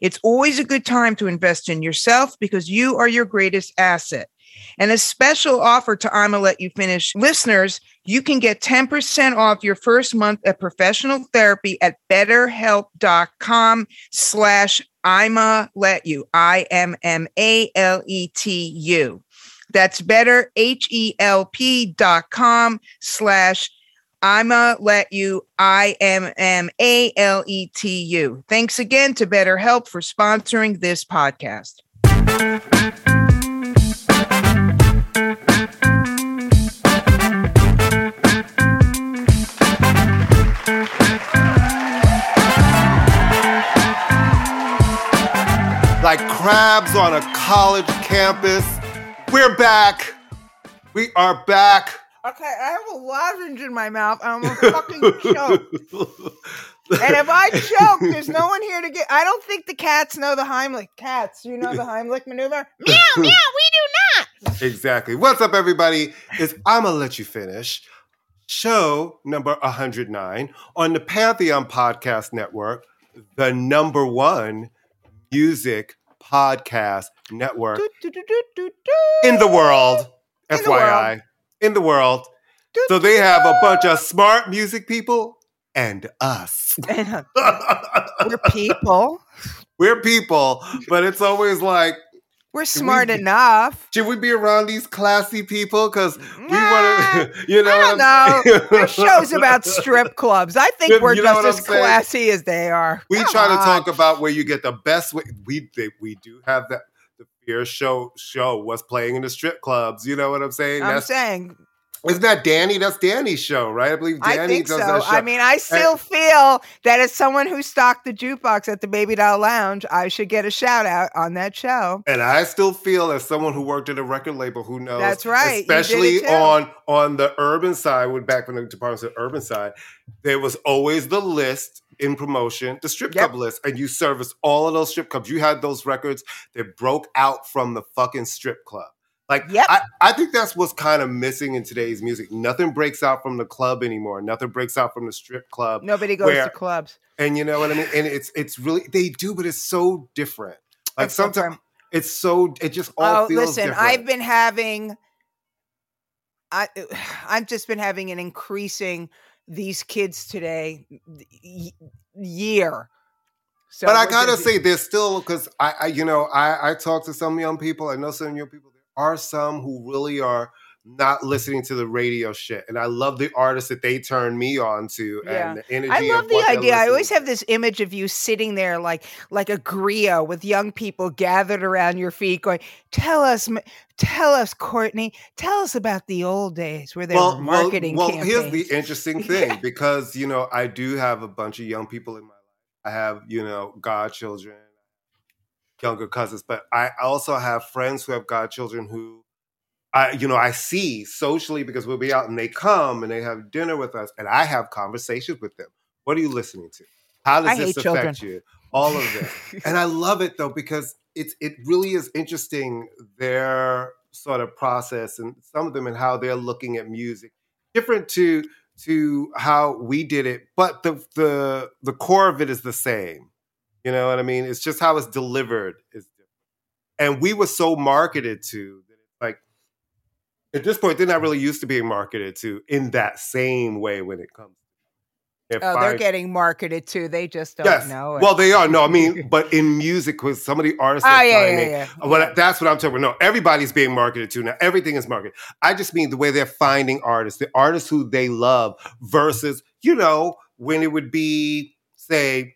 It's always a good time to invest in yourself because you are your greatest asset. And a special offer to I'ma Let You Finish listeners, you can get 10% off your first month of professional therapy at betterhelp.com slash I'ma Let You, I-M-M-A-L-E-T-U. That's better, H-E-L-P dot com slash I'ma let you, I M M A L E T U. Thanks again to BetterHelp for sponsoring this podcast. like crabs on a college campus. We're back. We are back. Okay, I have a lozenge in my mouth. I'm a fucking choke. and if I choke, there's no one here to get. I don't think the cats know the Heimlich. Cats, you know the Heimlich maneuver? meow, meow, we do not. Exactly. What's up, everybody? Is I'm gonna let you finish. Show number 109 on the Pantheon Podcast Network, the number one music podcast network in the world. In the world. In the world. So they have a bunch of smart music people and us. And, uh, We're people. We're people, but it's always like, We're smart be- enough. should we be around these classy people? Because we Nah, want to, you know. I don't know. This show's about strip clubs. I think You we're know just as saying? classy as they are. we Come try to talk about where you get the best way. We they, we do have that. Fear show show what's playing in the strip clubs. You know what I'm saying? I'm That's saying, isn't that Danny? That's Danny's show, right? I believe Danny I think does so. that show. I mean, I still feel that as someone who stocked the jukebox at the Baby Doll Lounge, I should get a shout out on that show. and I still feel as someone who worked at a record label who knows That's right. Especially on on the urban side when back when the department said urban side there was always the list in promotion the strip Yep. club list and you serviced all of those strip clubs you had those records that broke out from the fucking strip club like Yep. I, I think that's what's kind of missing in today's music nothing breaks out from the club anymore nothing breaks out from the strip club Nobody goes Where- to clubs. and you know what i mean and it's it's really they do but it's so different like It's sometimes it's so it just all Oh, feels listen, different. I've been having, I, I've just been having an increasing these kids today y- year. So but I gotta say, there's still because I, I, you know, I, I talk to some young people. I know some young people. There are some who really are not listening to the radio shit, and I love the artists that they turn me on to, Yeah. and the energy. I love the idea. I always have this image of you sitting there like like a griot with young people gathered around your feet, going, "Tell us, tell us, Courtney, tell us about the old days where there well, were marketing well, well, here's the interesting thing Yeah. because you know I do have a bunch of young people in my life. I have you know godchildren, younger cousins, but I also have friends who have godchildren who I you know I see socially because we'll be out and they come and they have dinner with us and I have conversations with them. What are you listening to? How does I this affect children. you? All of this. and I love it though because it's it really is interesting their sort of process and some of them and how they're looking at music different to to how we did it but the the the core of it is the same you know what i mean it's just how it's delivered is different and we were so marketed to that it's like at this point they're not really used to being marketed to in that same way when it comes They're oh, they're getting marketed too. They just don't yes. know. It. Well, they are. No, I mean, but in music, with some of the artists, oh, yeah, yeah, yeah. Well, that's what I'm talking about. No, everybody's being marketed to now. Everything is marketed. I just mean the way they're finding artists, the artists who they love, versus you know when it would be say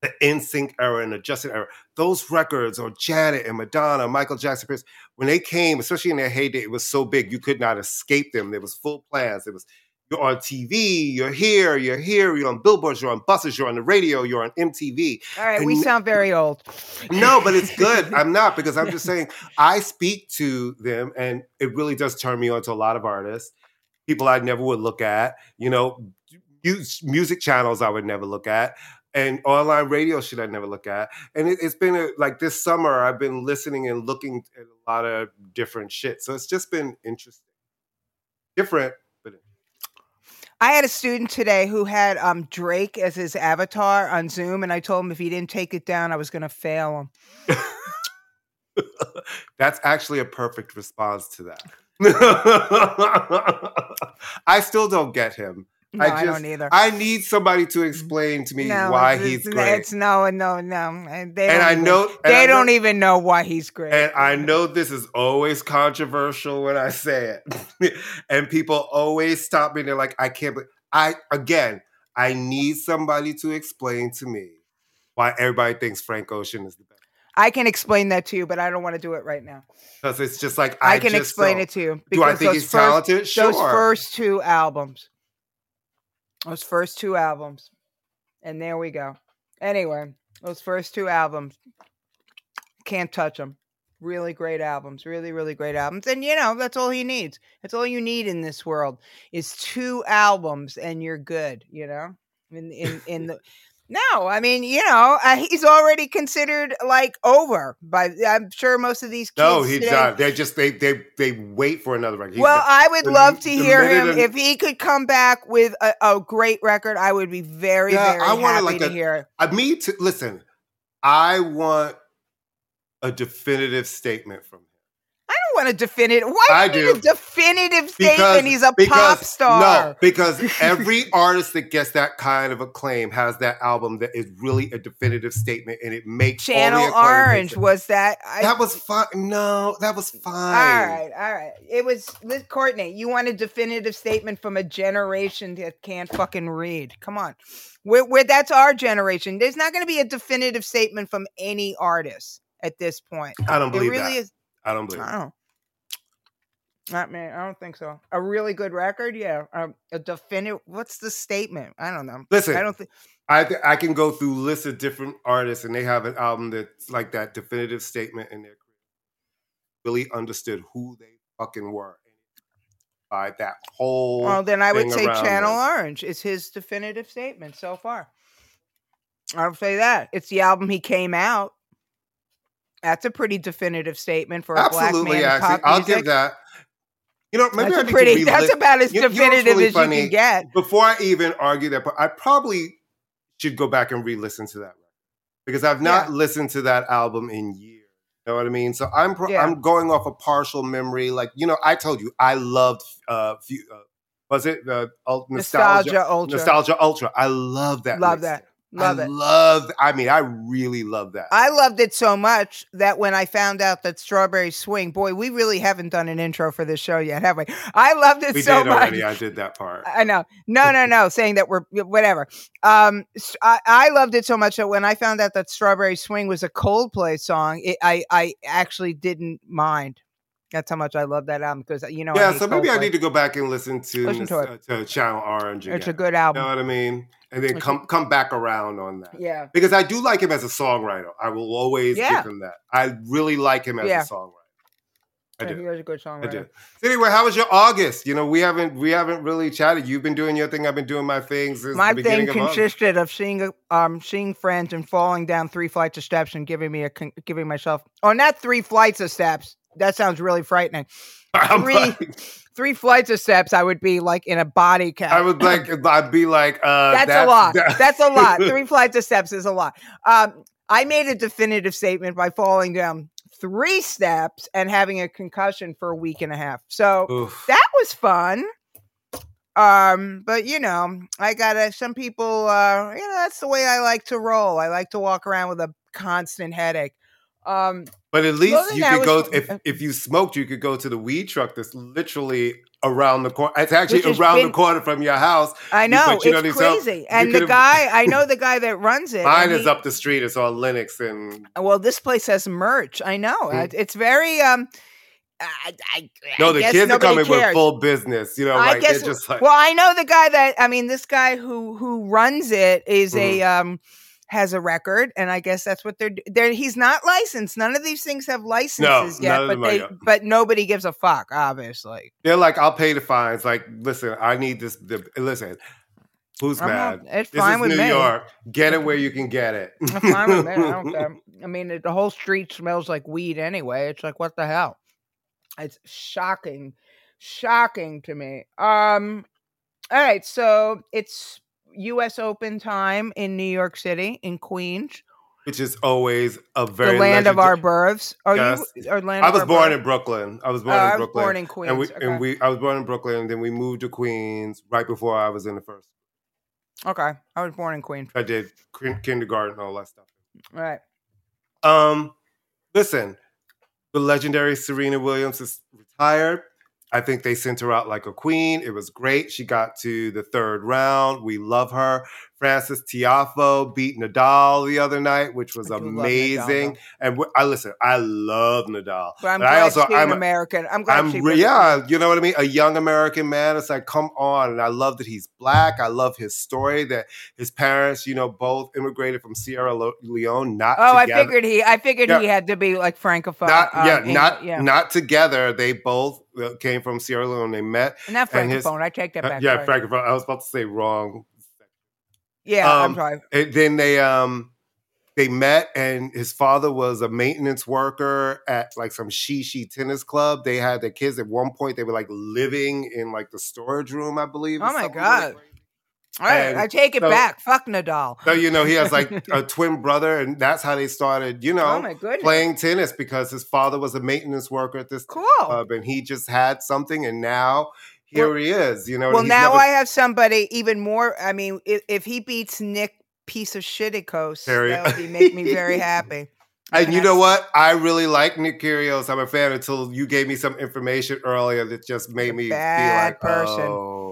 the NSYNC era and the Justin era. Those records, or Janet and Madonna, Michael Jackson, Prince, when they came, especially in their heyday, it was so big you could not escape them. There was full plans. It was you're on TV, you're here, you're here, you're on billboards, you're on buses, you're on the radio, you're on MTV. All right, and we sound very old. No, but it's good. I'm not because I'm just saying I speak to them and it really does turn me on to a lot of artists, people I never would look at, you know, music channels I would never look at. And online radio shit I never look at. And it, has been a, like this summer, I've been listening and looking at a lot of different shit. So it's just been interesting. Different, I had a student today who had um, Drake as his avatar on Zoom, and I told him if he didn't take it down, I was going to fail him. That's actually a perfect response to that. I still don't get him. No, I, just, I, don't either. I need somebody to mm-hmm. explain to me no, why he's great. It's no, no, no. And, they and I even, know they I don't know, even know why he's great. And I know this is always controversial when I say it, and people always stop me. And They're like, "I can't." But I again, I need somebody to explain to me why everybody thinks Frank Ocean is the best. I can explain that to you, but I don't want to do it right now. Because it's just like I, I can explain don't. it to you. Do I think he's first, talented? Sure. Those first two albums those first two albums. And there we go. Anyway, those first two albums. Can't touch them. Really great albums. Really, really great albums. And you know, that's all he needs. That's all you need in this world is two albums and you're good, you know? In in in the no, I mean, you know, uh, he's already considered like over. But I'm sure most of these kids. No, he's today, not. They just they they they wait for another record. He's well, the, I would love to hear him and, if he could come back with a, a, great record. I would be very yeah, very I happy like to a, hear. I mean, to listen. I want a definitive statement from want a definitive. Why I do a definitive statement? Because, He's a because, pop star. No, because every artist that gets that kind of acclaim has that album that is really a definitive statement, and it makes Channel Orange was that. I, that was fine. No, that was fine. All right, all right. It was with Courtney. You want a definitive statement from a generation that can't fucking read? Come on. We're, we're that's our generation. There's not going to be a definitive statement from any artist at this point. I don't believe it really that. Is, I don't believe. I don't. Not me. I don't think so. A really good record, yeah. Um, a definitive. What's the statement? I don't know. Listen, I don't think. I th- I can go through lists of different artists, and they have an album that's like that definitive statement in their career. Really understood who they fucking were by that whole. Well, then I would say Channel them. Orange is his definitive statement so far. I'll say that it's the album he came out. That's a pretty definitive statement for a Absolutely, black man. Absolutely, I'll give that. You know, maybe that's I pretty. That's about as you, definitive you know really as funny? you can get. Before I even argue that, but I probably should go back and re-listen to that because I've not yeah. listened to that album in years. You know what I mean? So I'm pro- yeah. I'm going off a partial memory. Like you know, I told you I loved. Uh, few, uh was it the uh, nostalgia, nostalgia ultra? Nostalgia ultra. I love that. Love that. Love I it. Love. I mean, I really love that. I loved it so much that when I found out that Strawberry Swing, boy, we really haven't done an intro for this show yet, have we? I loved it so we so did much. Already. I did that part. I know. No, no, no. saying that we're whatever. Um, I, I loved it so much that when I found out that Strawberry Swing was a Coldplay song, it, I I actually didn't mind. That's how much I love that album because you know. Yeah, so maybe Coldplay. I need to go back and listen to listen to, uh, to Channel Orange. Again. It's a good album. You know what I mean? And then come come back around on that. Yeah. Because I do like him as a songwriter. I will always yeah. give him that. I really like him as yeah. a songwriter. I yeah, do. He was a good songwriter. I do. So anyway, how was your August? You know, we haven't we haven't really chatted. You've been doing your thing. I've been doing my things. my thing consisted of seeing um seeing friends and falling down three flights of steps and giving me a giving myself oh not three flights of steps. That sounds really frightening. three three flights of steps, I would be like in a body count. I would like I'd be like uh that's, that's a lot. That- that's a lot. Three flights of steps is a lot. Um I made a definitive statement by falling down three steps and having a concussion for a week and a half. So Oof. that was fun. Um, but you know, I gotta. Some people, uh, you know, that's the way I like to roll. I like to walk around with a constant headache. Um, But at least you could go was- if if you smoked, you could go to the weed truck that's literally around the corner. It's actually around the corner from your house. I know you it's what I mean? So crazy, and the guy, I know the guy that runs it. Mine is he- up the street. It's all Linux and Well, this place has merch. I know Mm. It's very. Um, I, I, no, the kids are coming with full business. You know, I like guess. just like well, I know the guy that. I mean, this guy who who runs it is a Mm-hmm. um has a record, and I guess that's what they're. They're he's not licensed. None of these things have licenses yet, none of but they yet. but nobody gives a fuck. Obviously, they're like, I'll pay the fines. Like, listen, I need this. The, listen, who's I'm mad? not- it's this fine with New me. York. Get it where you can get it. It's fine with me. I don't care. I mean, the whole street smells like weed anyway. It's like, what the hell? It's shocking, shocking to me. Um, all right, so it's U.S. Open time in New York City, in Queens, Which is always a very the land of our births. Are Yes. you? Or land I was born births? in Brooklyn. I was born in Brooklyn. I was born in Queens. and we okay. and we I was born in Brooklyn and then we moved to Queens right before I was in the first. okay, I was born in Queens. I did kin- kindergarten all that stuff. All right. Um, listen, the legendary Serena Williams is retired. I think they sent her out like a queen. It was great. She got to the third round. We love her. Frances Tiafoe beat Nadal the other night, which was Nadal, amazing. and w- I listen. I love Nadal. But I'm But glad I also she's I'm an American. I'm glad I'm she yeah, you know what I mean. A young American man. It's like, come on, and I love that he's black. I love his story that his parents, you know, both immigrated from Sierra Leone. Not Oh, I figured he. I figured Yeah. he had to be like francophone. not um, yeah, not yeah. not together. They both uh, came from Sierra Leone. They met. Not and his- francophone. I take that uh, back. yeah, sorry. francophone. I was about to say wrong. Yeah, I'm Um, sorry. And then they um they met, and his father was a maintenance worker at like some shishi tennis club. They had their kids at one point. They were like living in like the storage room, I believe. Oh my God. crazy. All right, and I take it so- back. Fuck Nadal. So you know he has like a twin brother, and that's how they started. You oh know, goodness. playing tennis because his father was a maintenance worker at this cool. club, and he just had something, and now here Well- he is. You know, well, now never- I have somebody even more. I mean, if, if he beats Nick piece of shitikos, Very- that would make me very happy. And you know what? I really like Nick Kyrgios. I'm a fan until you gave me some information earlier that just made me bad feel like, person. oh.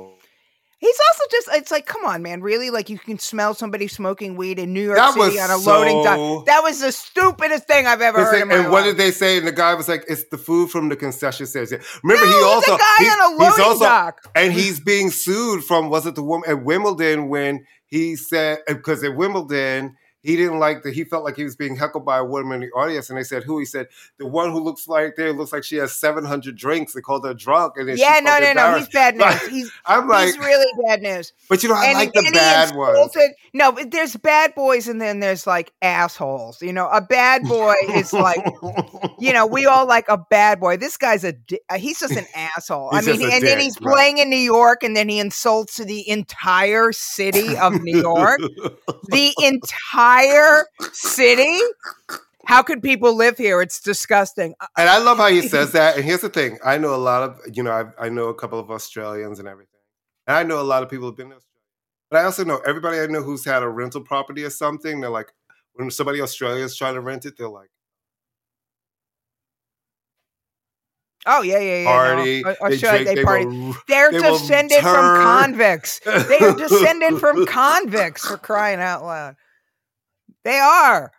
He's also just, it's like, come on, man. Really? Like, you can smell somebody smoking weed in New York That City was on a loading so- dock. That was the stupidest thing I've ever heard like- and what did they say? And the guy was like, "It's the food from the concession stand." Remember, no, he also guy he- on a he's loading also dock. and he's being sued from was it the woman at Wimbledon when he said because at Wimbledon he didn't like that he felt like he was being heckled by a woman in the audience and they said who he said the one who looks like there looks like she has 700 drinks they called her drunk and then Yeah, no, no, no. He's bad news. Like, He's, I'm like he's really bad news. but you know I and like he, the bad ones No, but there's bad boys and then there's like assholes. You know, a bad boy is like, you know, we all like a bad boy. This guy's a, uh, he's just an asshole. I mean, and then he's right. playing in New York and then he insults the entire city of New York. the entire city. How could people live here? It's disgusting. Uh, And I love how he says that. And here's the thing: I know a lot of you know I, I know a couple of Australians and everything, and I know a lot of people have been to Australia. But I also know everybody I know who's had a rental property or something. They're like, when somebody Australia is trying to rent it, they're like, Oh yeah, yeah, yeah. no. party. Au- they, drink, they, they party. Will, They're they descended from convicts. They are descended from convicts for crying out loud. They are.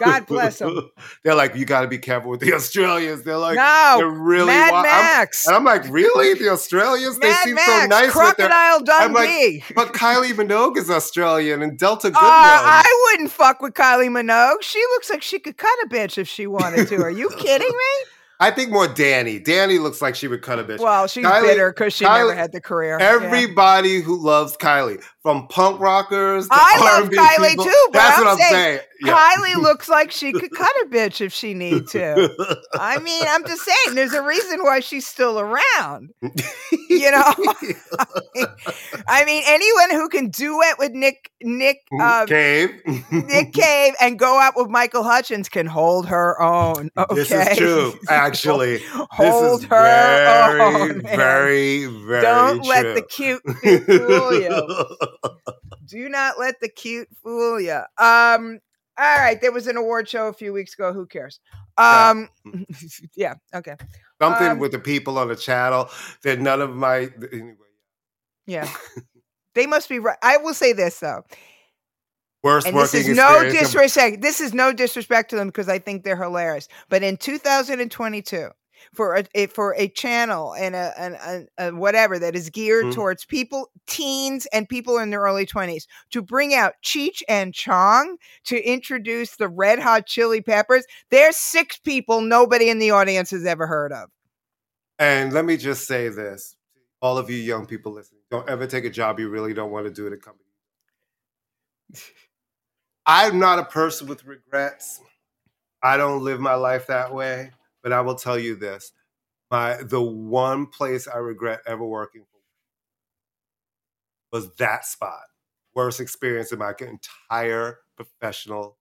God bless them. they're like, you got to be careful with the Australians. They're like, they're no, really Mad wi- I'm- Max. and I'm like, really? The Australians? They Mad seem Max. so nice with their. Crocodile I'm like, Dundee. But Kylie Minogue is Australian and Delta Uh, Goodrem. I wouldn't fuck with Kylie Minogue. She looks like she could cut a bitch if she wanted to. Are you kidding me? I think more Dannii. Dannii looks like she would cut a bitch. Well, she's Kylie- bitter because she Kylie- never had the career. Yeah. Everybody who loves Kylie, from punk rockers. To I love Kylie people. too, but That's I'm what I'm saying saying. Yeah. Kylie looks like she could cut a bitch if she need to. I mean, I'm just saying, there's a reason why she's still around. You know, I mean, anyone who can duet with Nick Nick uh, Cave. Nick Cave and go out with Michael Hutchence can hold her own. Okay, This is true, actually. hold her very, own. very, very Don't let the cute fool you. Do not let the cute fool you. Um. All right, there was an award show a few weeks ago. Who cares? Um. Yeah. Okay. Something Um, with the people on the channel that none of my anyway. Yeah. they must be right. I will say this though, Worst and this working is no of- disrespect. This is no disrespect to them because I think they're hilarious. But in 2022, for a, a for a channel and a, an a, a whatever that is geared Mhm. towards people, teens and people in their early 20s, to bring out Cheech and Chong to introduce the Red Hot Chili Peppers. There's six people nobody in the audience has ever heard of. And let me just say this. All of you young people listening, don't ever take a job you really don't want to do at a company. I'm not a person with regrets. I don't live my life that way, but I will tell you this. My the one place I regret ever working for was that spot. Worst experience in my entire professional.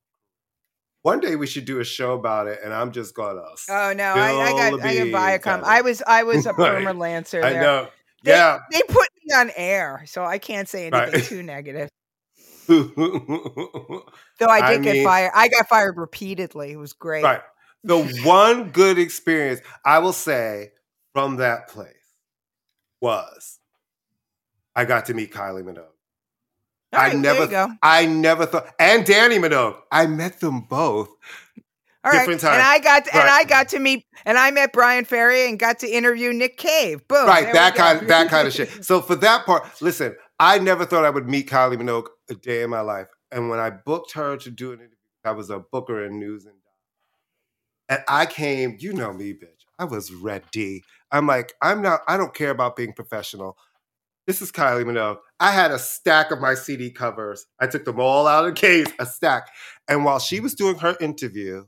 One day we should do a show about it, and I'm just gonna. Oh no, I, I got I got Viacom. I was I was a Right. perma lancer I there. know. They, yeah. they put me on air, so I can't say anything Right. too negative. Though I I did get mean- fired. I got fired repeatedly. It was great. The one good experience I will say from that place was I got to meet Kylie Minogue. All I never- there you go. I never thought, and Dannii Minogue. I met them both. All right, different and. I got to, and I got to meet and I met Bryan Ferry and got to interview Nick Cave. Boom, right, that kind, that kind of shit. So for that part, listen, I never thought I would meet Kylie Minogue a day in my life, and when I booked her to do an interview, I was a booker in News and and I came. You know me, bitch. I was ready. I'm like, I'm not. I don't care about being professional. This is Kylie Minogue. I had a stack of my CD covers. I took them all out of the case, a stack. And while she was doing her interview,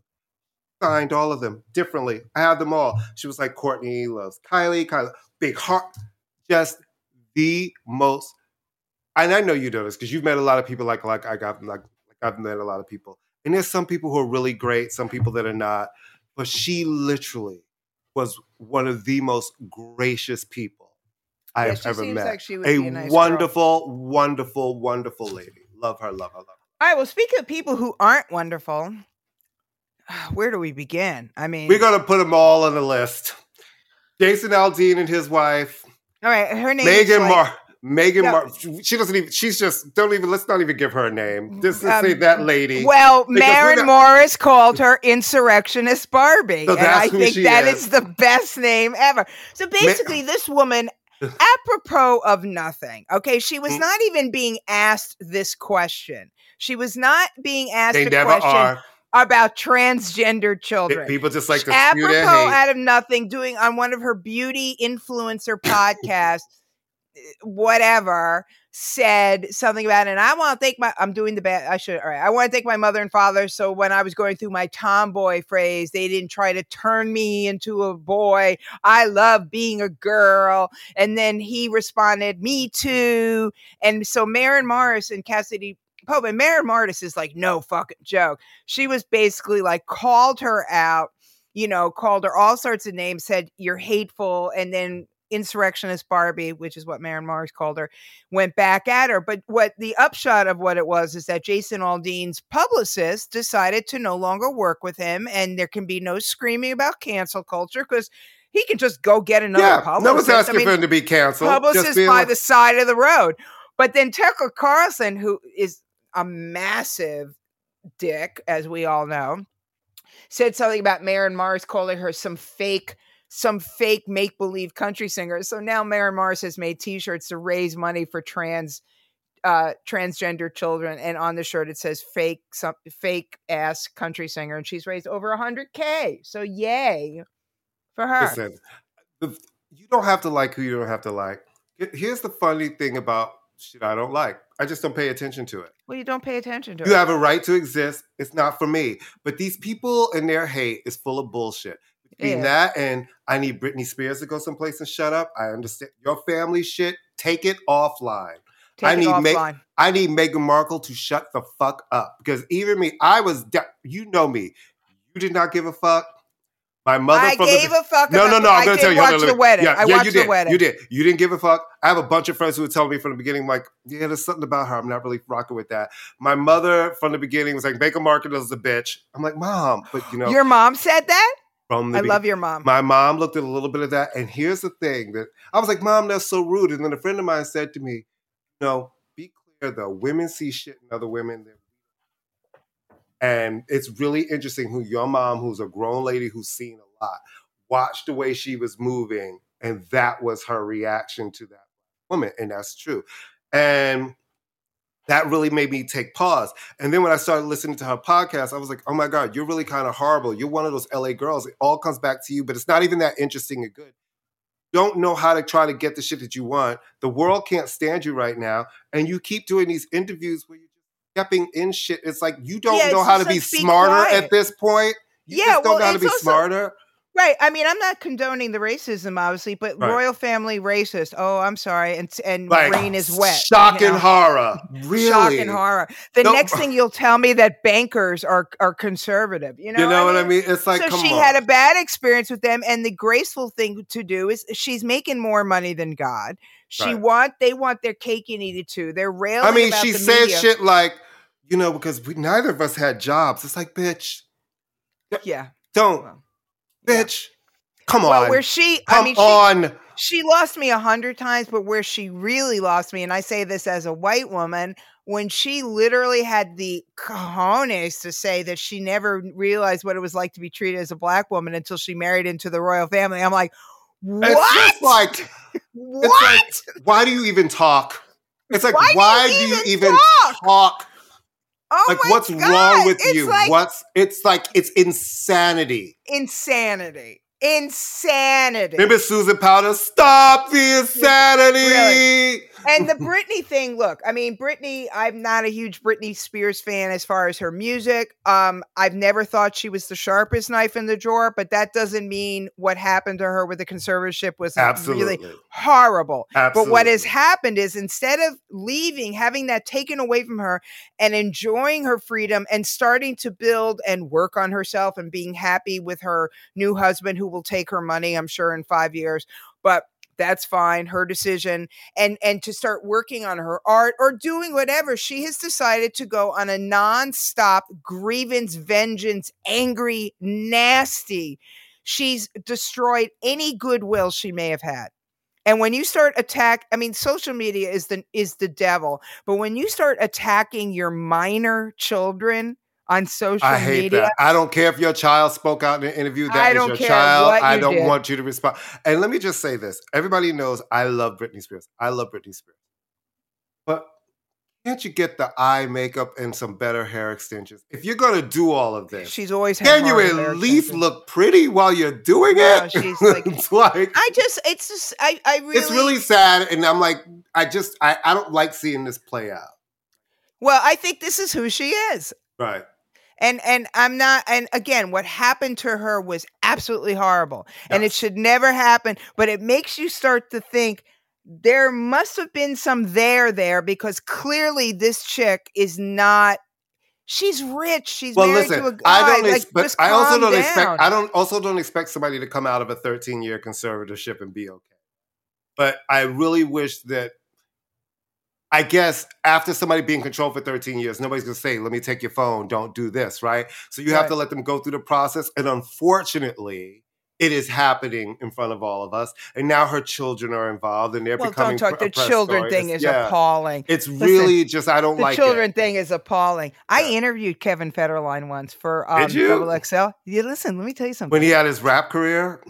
signed all of them differently. I had them all. She was like, Courtney loves Kylie, Kylie, big heart, just the most. And I know you know this because you've met a lot of people like like I got like, like I've met a lot of people. And there's some people who are really great, some people that are not. But she literally was one of the most gracious people I Yeah, have ever met. like a a nice girl. wonderful, wonderful, wonderful lady. Love her, love her, love her. All right. Well, speaking of people who aren't wonderful, where do we begin? I mean, We're gonna put them all on the list. Jason Aldean and his wife, all right. Her name is Megan like, Mar. Megan No. Mar. She doesn't even. She's just. Don't even. Let's not even give her a name. Just Um, say that lady. Well, Because we're Maren not- Morris called her insurrectionist Barbie. So and I think that is. is the best name ever. So basically, this woman, apropos of nothing, okay, she was Mm. not even being asked this question. She was not being asked they a never question are. about transgender children. People just like to apropos out of nothing, doing on one of her beauty influencer podcasts, Eh, whatever, said something about it. And I want to thank my, I'm doing the bad, I should, all right. I want to thank my mother and father. So when I was going through my tomboy phrase, they didn't try to turn me into a boy. I love being a girl. And then he responded, me too. And so Maren Morris and Cassadee Pope and Maren Morris is like, no fucking joke. She was basically like called her out, you know, called her all sorts of names, said you're hateful, and then insurrectionist Barbie, which is what Maren Morris called her, went back at her. But what the upshot of what it was is that Jason Aldean's publicist decided to no longer work with him, and there can be no screaming about cancel culture because he can just go get another yeah, publicist. no one's I asking mean, for him to be canceled. Publicist by like, the side of the road. But then Tucker Carlson, who is a massive dick, as we all know, said something about Maren Morris calling her some fake, some fake make believe country singer. So now Maren Morris has made T-shirts to raise money for trans. Uh, transgender children, and on the shirt it says "fake some fake ass country singer," and she's raised over a hundred k. So yay for her. Listen, you don't have to like who you don't have to like. Here's the funny thing about shit I don't like. I just don't pay attention to it. Well, you don't pay attention to You it. You have a right to exist. It's not for me. But these people and their hate is full of bullshit. Between Yeah. that and I need Britney Spears to go someplace and shut up. I understand your family shit. Take it offline. Take I it need offline. I need Meghan Markle to shut the fuck up because even me, I was. De- you know me. You did not give a fuck. My mother I from gave the a fuck. no, no, no. I'm going to tell you. Watch the wedding. Yeah, I yeah, watched you did. the wedding. You did. You didn't give a fuck. I have a bunch of friends who would tell me from the beginning, like, yeah, there's something about her. I'm not really rocking with that. My mother from the beginning was like, Baker Market is a bitch. I'm like, mom, but you know, Your mom said that. From I be- love your mom. my mom looked at a little bit of that, and here's the thing that I was like, Mom, that's so rude. And then a friend of mine said to me, No, be clear though, women see shit in other women. And it's really interesting who your mom, who's a grown lady who's seen a lot, watched the way she was moving, and that was her reaction to that woman. And that's true. And that really made me take pause. And then when I started listening to her podcast, I was like, oh my God, you're really kind of horrible. You're one of those LA girls. It all comes back to you, but it's not even that interesting and good. Don't know how to try to get the shit that you want. The world can't stand you right now. And you keep doing these interviews where you're just stepping in shit. It's like you don't Yeah, know how to be smarter quiet. at this point. You Yeah, just don't well, know how to be also- smarter. Right. I mean, I'm not condoning the racism, obviously, but Right. royal family racist. Oh, I'm sorry. And and Like rain is wet. Shock you and horror. Really? Shock and horror. The No- next thing you'll tell me that bankers are are conservative. You know, You know what I mean? It's like, so she on. had a bad experience with them, and the graceful thing to do is she's making more money than God. She Right. want they want their cake and eat it too. They're railing. I mean, she said media. shit like, you know, because we neither of us had jobs. It's like, bitch, Yeah, don't, well. Bitch, come Well, on, where she, come I mean, she, on. she lost me a hundred times, but where she really lost me, and I say this as a white woman, when she literally had the cojones to say that she never realized what it was like to be treated as a black woman until she married into the royal family. I'm like, what? It's just like, what? like, why do you even talk? It's like, Why why, do you do you even even talk? talk? Oh Like, what's God. wrong with it's you? Like what's it's like it's insanity. insanity. Insanity. Maybe Susan Powter, stop the insanity. And the Britney thing, look, I mean, Britney, I'm not a huge Britney Spears fan as far as her music. Um, I've never thought she was the sharpest knife in the drawer, but that doesn't mean what happened to her with the conservatorship was Absolutely. really horrible. Absolutely. But what has happened is instead of leaving, having that taken away from her and enjoying her freedom and starting to build and work on herself and being happy with her new husband who will take her money, I'm sure, in five years. But that's fine, her decision. And and to start working on her art or doing whatever, she has decided to go on a non-stop grievance, vengeance, angry, nasty. She's destroyed any goodwill she may have had. And when you start attack, I mean, social media is the is the devil. But when you start attacking your minor children on social I hate media, that. I don't care if your child spoke out in an interview. That I is don't your care child. I don't did. want you to respond. And let me just say this: everybody knows I love Britney Spears. I love Britney Spears. But can't you get the eye makeup and some better hair extensions? If you're gonna do all of this, she's always can you at least look pretty while you're doing No, it? she's like- it's like I just, it's just, I, I really, it's really sad, and I'm like, I just, I, I don't like seeing this play out. well. I think this is who she is. Right. And and i'm not and again what happened to her was absolutely horrible and it should never happen but it makes you start to think there must have been some there there because clearly this chick is not she's rich she's Well, married listen, to a guy I don't like, expect. I also don't down. expect. I don't also don't expect somebody to come out of a 13 year conservatorship and be okay. But I really wish that. I guess after somebody being controlled for 13 years, nobody's gonna say, "Let me take your phone. Don't do this." Right. So you have to let them go through the process, and unfortunately. It is happening in front of all of us, and now her children are involved, and they're well becoming. don't talk the children story. thing It's- is yeah. appalling It's Listen, really just I don't like the like children it. thing is appalling. I interviewed Kevin Federline once for um, Did you? Double XL. Yeah, listen, let me tell you something. When he had his rap career,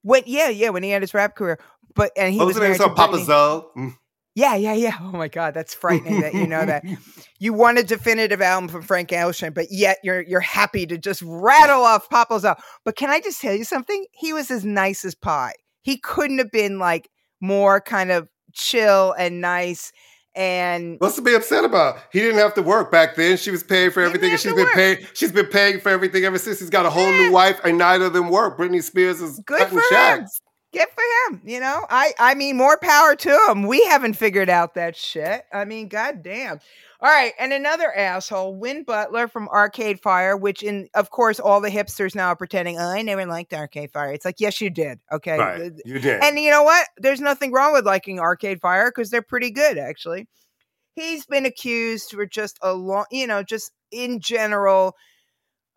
When yeah, yeah, when he had his rap career, but and he what was was the name? married to Papa. Zoe. Yeah, yeah, yeah. Oh my God, that's frightening that you know that. You want a definitive album from Frank Ocean, but yet you're you're happy to just rattle off Papa's out. But can I just tell you something? He was as nice as pie. He couldn't have been like more kind of chill and nice. And what's to be upset about? He didn't have to work back then. She was paying for everything, and she's been paying. She's been paying for everything ever since. He's got a whole yeah. new wife, and neither of them work. Britney Spears is good for him. Good for him. You know, I I mean, more power to him. We haven't figured out that shit. I mean, goddamn. All right, and another asshole, Win Butler from Arcade Fire, which in of course all the hipsters now are pretending, oh, I never liked Arcade Fire. It's like, yes, you did. Okay. Right. You did. And you know what? There's nothing wrong with liking Arcade Fire because they're pretty good, actually. He's been accused for just a long, you know, just in general,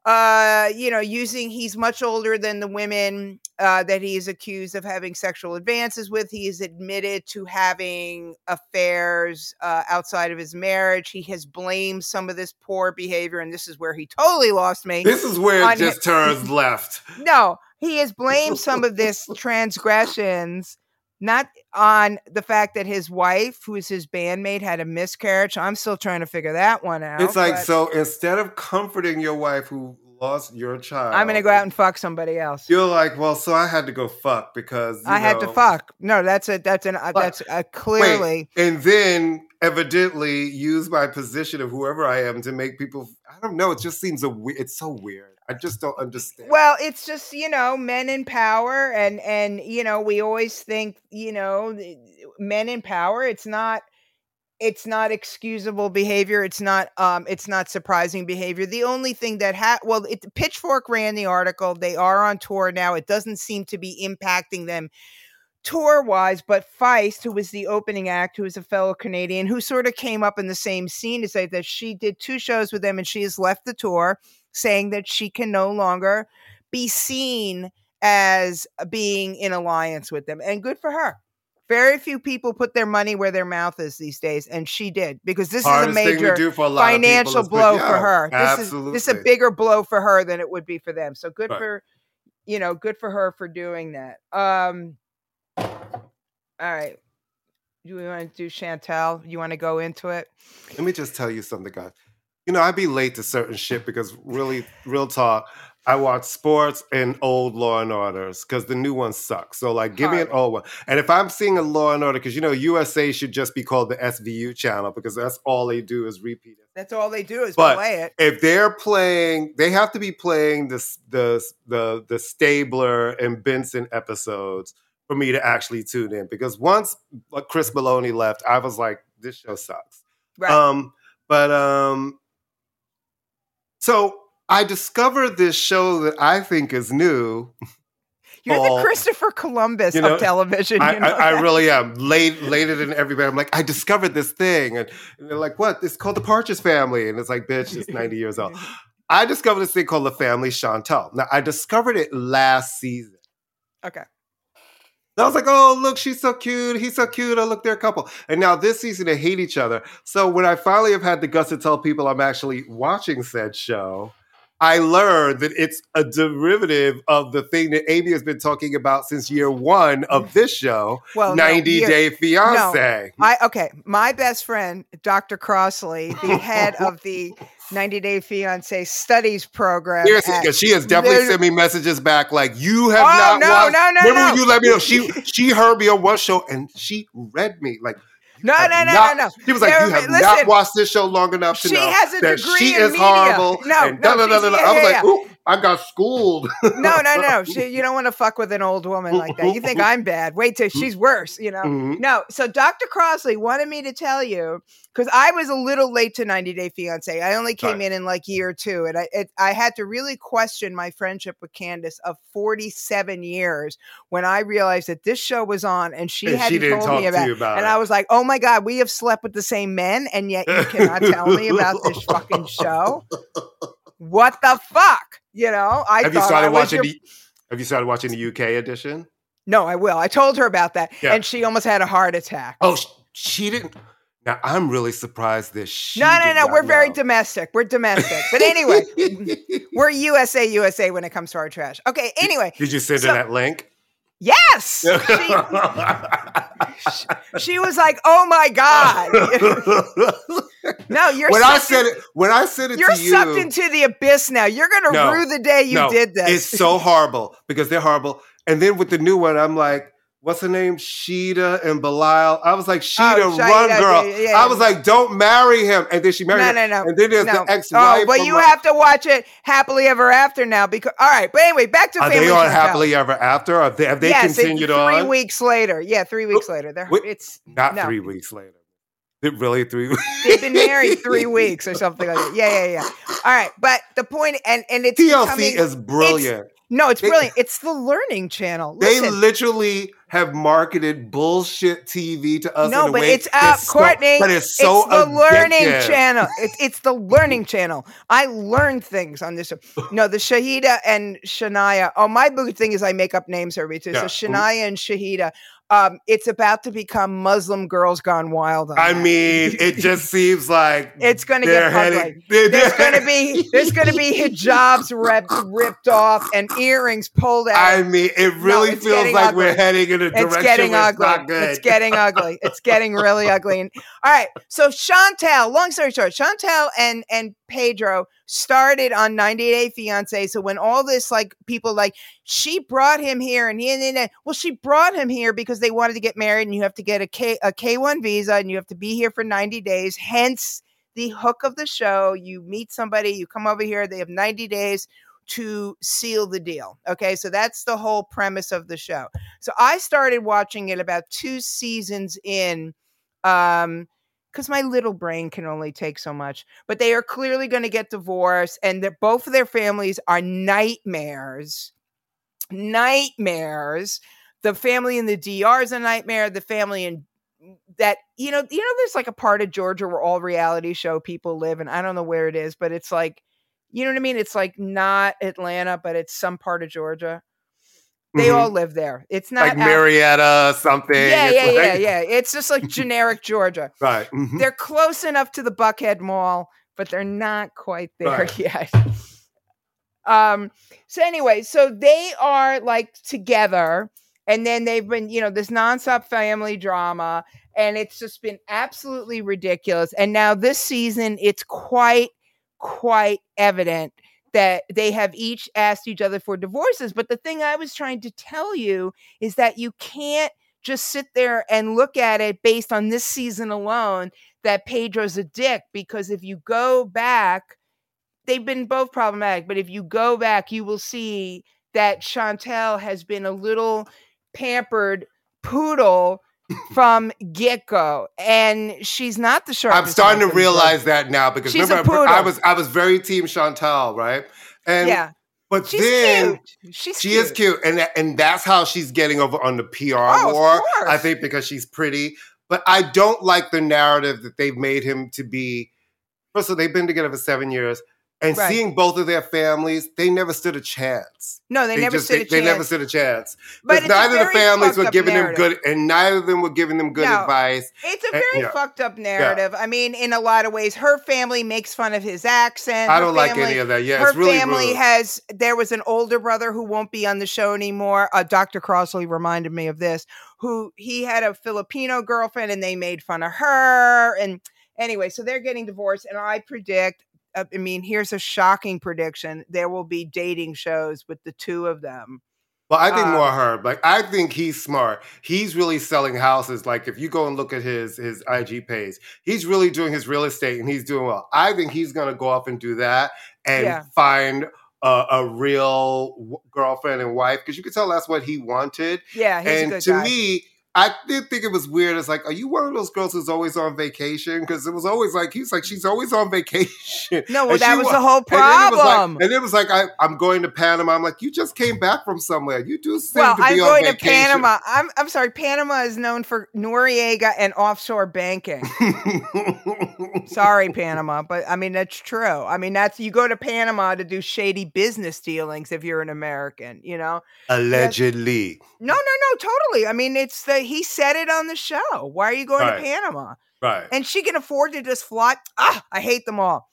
uh you know using he's much older than the women uh that he is accused of having sexual advances with. He is admitted to having affairs uh outside of his marriage. He has blamed some of this poor behavior and this is where he totally lost me this is where it just his, turns left. No he has blamed some of this transgressions not on the fact that his wife, who is his bandmate, had a miscarriage. I'm still trying to figure that one out. It's like so instead of comforting your wife who lost your child, I'm gonna go out and fuck somebody else. You're like, well, so I had to go fuck because I know, had to fuck. No, that's a that's an uh, that's a clearly. Wait, and then evidently use my position of whoever I am to make people. I don't know. It just seems a. It's so weird. I just don't understand. Well, it's just you know men in power, and and you know we always think you know men in power. It's not it's not excusable behavior. It's not um it's not surprising behavior. The only thing that ha well, it, Pitchfork ran the article. They are on tour now. It doesn't seem to be impacting them tour wise, but Feist, who was the opening act, who is a fellow Canadian, who sort of came up in the same scene say that she did two shows with them and she has left the tour saying that she can no longer be seen as being in alliance with them. And good for her. Very few people put their money where their mouth is these days, and she did because this Hardest is a major a financial blow for her. This is this is a bigger blow for her than it would be for them. So good right. for you know, good for her for doing that. Um, all right. Do we want to do Chantel? You want to go into it? Let me just tell you something, guys you know, I'd be late to certain shit because really, real talk, I watch sports and old Law and Orders because the new ones suck. So, like, give me an old one. And if I'm seeing a Law and Order, because you know, USA should just be called the SVU channel because that's all they do is repeat it. That's all they do is but play it. If they're playing, they have to be playing the the the the Stabler and Benson episodes for me to actually tune in. Because once Chris Meloni left, I was like, this show sucks. Right. Um, but um, so I discovered this show that I think is new. You're the Christopher Columbus you know, of television. I, I, I, really am. Late, later than everybody. I'm like, I discovered this thing. And, and, they're like, what? It's called The Partridge Family. And it's like, bitch, it's 90 years old. I discovered this thing called The Family Chantel. Now, I discovered it last season. Okay. I was like, oh, look, she's so cute. He's so cute. Oh, look, they're a couple. And now this season they hate each other. So when I finally have had the guts to tell people I'm actually watching said show, I learned that it's a derivative of the thing that Amy has been talking about since year one of this show, well, 90 no, Day Fiance. No, I okay. My best friend, Dr. Crossley, the head of the 90 Day Fiance Studies Program. Seriously, because she has definitely sent me messages back like you have oh, not no, watched. No, no, Remember no. you let me know she she heard me on one show and she read me like no, no, no, not, no, no. He was like, "You have listen, not watched this show long enough to she know has a that degree she in is media. horrible." No, and no, no, no, no, no. I was like, "Ooh, I got schooled. no, no, no. She, you don't want to fuck with an old woman like that. You think I'm bad. Wait till she's worse, you know? Mm-hmm. No. So Dr. Crossley wanted me to tell you, because I was a little late to 90 Day Fiance. I only came in in like year two. And I, it, I had to really question my friendship with Candace of 47 years when I realized that this show was on and she and hadn't she told me about, it. And I was like, oh my God, we have slept with the same men. And yet you cannot tell me about this fucking show. What the fuck? You know, I have you started watching your... the Have you started watching the UK edition? No, I will. I told her about that, yeah. and she almost had a heart attack. Oh, she didn't. Now I'm really surprised this. she. No, no, no. We're know. very domestic. We're domestic. But anyway, we're USA, USA when it comes to our trash. Okay. Anyway, did you send so, her that link? Yes. She, she, was like, "Oh my god." no, you're when I said it. When I said it, you're you, sucked into the abyss now. You're gonna no, rue the day you no, did this. It's so horrible because they're horrible. And then with the new one, I'm like, what's her name? Sheeta and Bilal. I was like, oh, Sheeta, Oh, run, girl. yeah, yeah. I was like, don't marry him. And then she married No, him. no, no. No. And then there's no. the ex-wife. Oh, but you like- have to watch it happily ever after now because all right. But anyway, back to Are Family they on happily ever after? Are they, have they yes, continued three on? weeks later. Yeah, three weeks later. They're, Wait, it's Not no. three weeks later. It really three weeks. they've been married three weeks or something like that. Yeah, yeah, yeah. All right, but the point and and it's TLC becoming- is brilliant. no, it's brilliant. It's the learning channel. They literally have marketed bullshit TV to us. no, but it's uh, out, so- Courtney. but it's so the learning channel. It's it's the learning channel. I learn things on this. show. No, the Shahida and Shania. Oh, my big thing is I make up names every two. Yeah. So Shania and Shahida. Um, it's about to become Muslim girls gone wild. On I that. mean, it just seems like It's gonna get heading- ugly. there's gonna be there's gonna be hijabs ripped ripped off and earrings pulled out. I mean, it really it's feels like ugly. we're heading in a it's direction getting where ugly. it's not good. It's getting ugly. It's getting really ugly. And, all right. So Chantel, long story short, Chantel and and Pedro started on 98 Day Fiance. So when all this like people like she brought him here and he and then well she brought him here because they wanted to get married and you have to get a K a K1 visa and you have to be here for 90 days. Hence the hook of the show. You meet somebody, you come over here, they have 90 days to seal the deal. Okay, so that's the whole premise of the show. So I started watching it about two seasons in, um, because my little brain can only take so much. But they are clearly going to get divorced, and that both of their families are nightmares. Nightmares. The family in the DR is a nightmare. The family in mm, that you know, you know, there's like a part of Georgia where all reality show people live, and I don't know where it is, but it's like, you know what I mean? It's like not Atlanta, but it's some part of Georgia. They Mhm. all live there. It's not like out- Marietta something. yeah, It's yeah, yeah, like- yeah. It's just like generic Georgia. Right. mhm. They're close enough to the Buckhead Mall, but they're not quite there Right. yet. Um. So anyway, so they are like together, and then they've been, you know, this nonstop family drama, and it's just been absolutely ridiculous. And now this season, it's quite, quite evident that they have each asked each other for divorces. But the thing I was trying to tell you is that you can't just sit there and look at it based on this season alone that Pedro's a dick because if you go back, they've been both problematic, but if you go back, you will see that Chantel has been a little pampered poodle from get go, and she's not the sharpest. I'm starting to knife in the drawer. realize that now because She's a remember I was I was very team Chantel, right? And yeah, but she's then cute. She's she cute. is cute, and and that's how she's getting over on the PR Oh, war. I think because she's pretty, but I don't like the narrative that they've made him to be. First of all, they've been together for seven years, and Right. seeing both of their families, they never stood a chance. No, they, never just stood they, a chance. they never stood a chance. But Because it's a neither of the families were giving narrative. them good, and neither of them were giving them good No. advice. It's a very yeah. fucked up narrative. I mean, in a lot of ways, her family makes fun of his accent. I don't like family- any of that. Yeah, her it's really family rude. has there was an older brother who won't be on the show anymore uh, dr crossley reminded me of this who he had a filipino girlfriend and they made fun of her and anyway so they're getting divorced and i predict i mean here's a shocking prediction there will be dating shows with the two of them Well, I think Uh, more her. Like I think he's smart. He's really selling houses. Like if you go and look at his his IG page, he's really doing his real estate and he's doing well. I think he's gonna go off and do that and Yeah. find a, a real w- girlfriend and wife because you could tell that's what he wanted. yeah he's a and to guy. me, I did think it was weird. It's like, are you one of those girls who's always on vacation? Because it was always like he's like she's always on vacation. no well that she was the whole And it was like- problem And it was like, I, I'm going to Panama. I'm like, you just came back from somewhere. You do seem well, to I'm be on going to. Panama. I'm I'm sorry. Panama is known for Noriega and offshore banking. Sorry, Panama, but I mean that's true. I mean that's you go to Panama to do shady business dealings if you're an American, you know. Allegedly. No, no, no, totally. I mean it's the he said it on the show. Why are you going Right. to Panama? Right. And she can afford to just fly. Ah, I hate them all.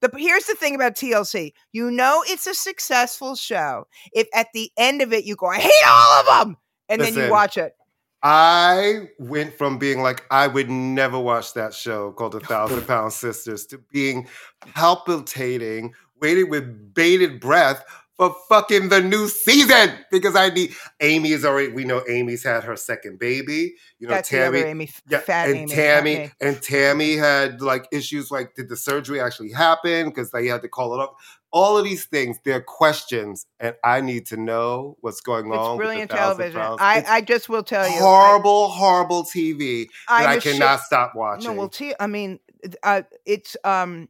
The, here's the thing about TLC. You know it's a successful show if at the end of it you go, I hate all of them, and then you watch it. I went from being like, I would never watch that show called A Thousand Pound Sisters to being palpitating, waiting with bated breath for fucking the new season because I need Amy is already we know Amy's had her second baby. You know, That's Tammy Amy, yeah, and Amy. Tammy and Tammy had like issues like did the surgery actually happen because they had to call it up. All of these things, they're questions, and I need to know what's going on. It's the brilliant television. I, I just will tell you. I- horrible, horrible TV that I'm I cannot stop watching. No, well, t- I mean, uh, it's um,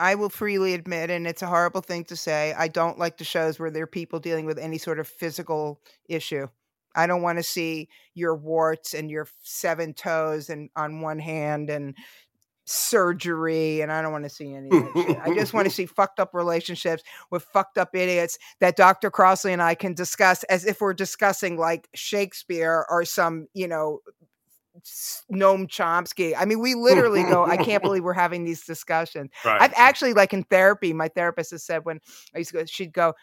I will freely admit, and it's a horrible thing to say. I don't like the shows where there are people dealing with any sort of physical issue. I don't want to see your warts and your seven toes and on one hand and surgery and I don't want to see any of that shit. I just want to see fucked up relationships with fucked up idiots that Dr. Crossley and I can discuss as if we're discussing like Shakespeare or some, you know, Noam Chomsky. I mean, we literally go, I can't believe we're having these discussions. right. I've actually like in therapy, my therapist has said when I used to go, she'd go,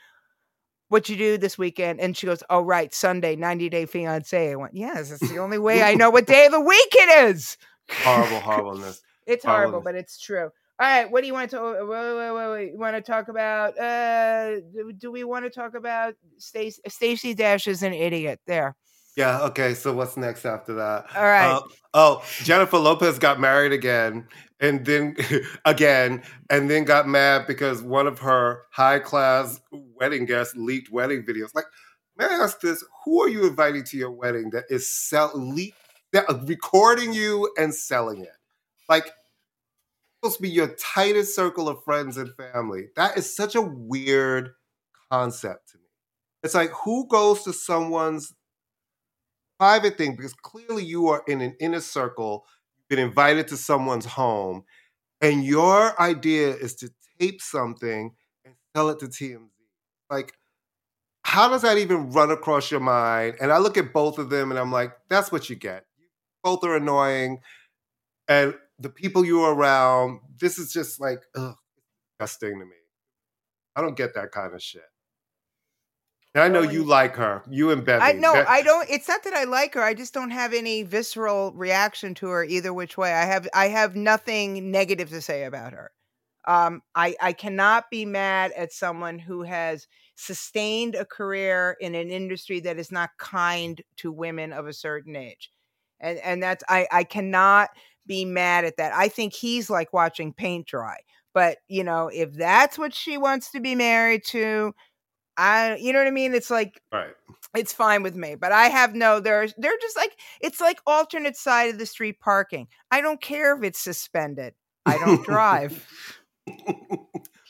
What you do this weekend? And she goes, Oh, right, Sunday, 90 Day Fiance. I went, Yes, it's the only way I know what day of the week it is. horrible horribleness. It's horrible, Horribleness. but it's true. All right, what do you want to wait, wait, wait, wait. You want to talk about uh do- we want to talk about Stacy Stacy Dash is an idiot. There. Yeah. Okay. So what's next after that? All right. Uh, oh, Jennifer Lopez got married again, and then again, and then got mad because one of her high class wedding guests leaked wedding videos. Like, may I ask this? Who are you inviting to your wedding that is sell leak that recording you and selling it? Like, supposed to be your tightest circle of friends and family. That is such a weird concept to me. It's like who goes to someone's private thing because clearly you are in an inner circle, been invited to someone's home, and your idea is to tape something and sell it to TMZ. Like, how does that even run across your mind? And I look at both of them and I'm like, that's what you get. Both are annoying. And the people you're around, this is just like, ugh, disgusting to me. I don't get that kind of shit. And I know you like her. You and Bevy. I no, Be- I don't it's not that I like her. I just don't have any visceral reaction to her either which way. I have I have nothing negative to say about her. Um I I cannot be mad at someone who has sustained a career in an industry that is not kind to women of a certain age. And and that's I I cannot be mad at that. I think he's like watching paint dry. But, you know, if that's what she wants to be married to, I you know what I mean? It's like right. it's fine with me but i have no there's they're just like it's like alternate side of the street parking i don't care if it's suspended i don't drive